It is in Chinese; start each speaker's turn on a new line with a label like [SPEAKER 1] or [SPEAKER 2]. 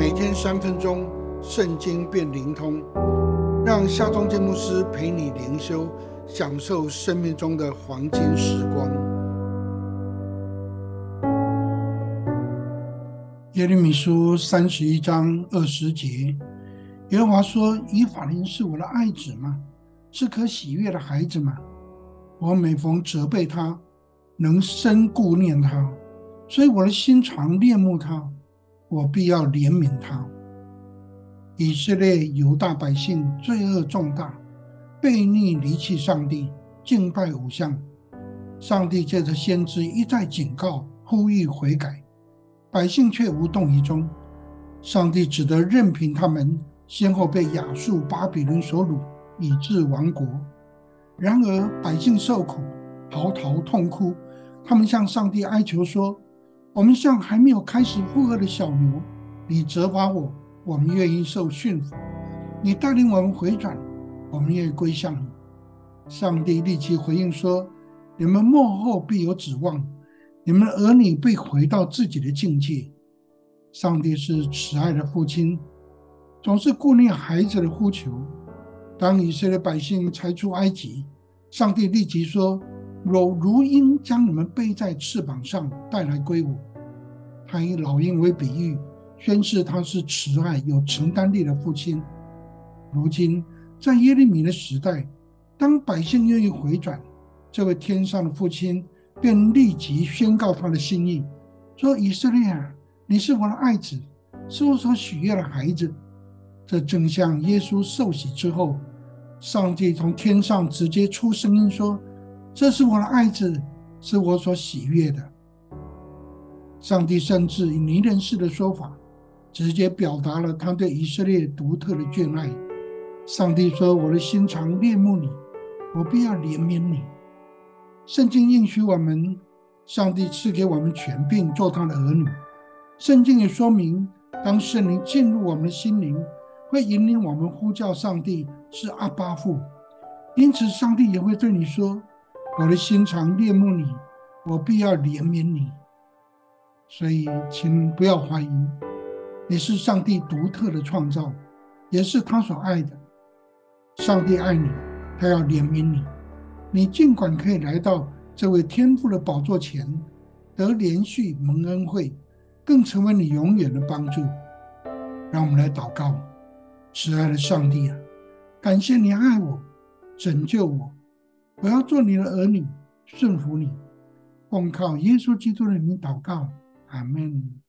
[SPEAKER 1] 每天三分钟，圣经变灵通，让夏忠建牧师陪你灵修，享受生命中的黄金时光。耶利米书三十一章二十节，耶和华说：“以法莲是我的爱子吗？是可喜悦的孩子吗？我每逢责备他，能深顾念他。”所以我的心常恋慕他，我必要怜悯他。以色列犹大百姓罪恶重大，悖逆离弃上帝，敬拜偶像。上帝借着先知一再警告、呼吁悔改，百姓却无动于衷。上帝只得任凭他们先后被亚述、巴比伦所掳，以致亡国。然而百姓受苦，嚎啕痛哭，他们向上帝哀求说。我们像还没有开始负荷的小牛，你责罚我，我们愿意受驯服；你带领我们回转，我们愿意归向你。上帝立即回应说：“你们幕后必有指望，你们的儿女被回到自己的境界。”上帝是慈爱的父亲，总是顾念孩子的呼求。当以色列百姓才出埃及，上帝立即说。若如鹰将你们背在翅膀上带来归我，他以老鹰为比喻，宣示他是慈爱有承担力的父亲。如今在耶利米的时代，当百姓愿意回转，这位天上的父亲便立即宣告他的心意，说：“以色列啊，你是我的爱子，是我所许悦的孩子。”这正像耶稣受洗之后，上帝从天上直接出声音说。这是我的爱子，是我所喜悦的。上帝甚至以拟人式的说法，直接表达了他对以色列独特的眷爱。上帝说：“我的心常恋慕你，我必要怜悯你。”圣经应许我们，上帝赐给我们权柄做他的儿女。圣经也说明，当圣灵进入我们的心灵，会引领我们呼叫上帝是阿巴父。因此，上帝也会对你说。我的心肠恋慕你，我必要怜悯你。所以，请不要怀疑，你是上帝独特的创造，也是他所爱的。上帝爱你，他要怜悯你。你尽管可以来到这位天父的宝座前，得连续蒙恩惠，更成为你永远的帮助。让我们来祷告：慈爱的上帝啊，感谢你爱我，拯救我。我要做你的儿女，顺服你，奉靠耶稣基督的名祷告，阿门。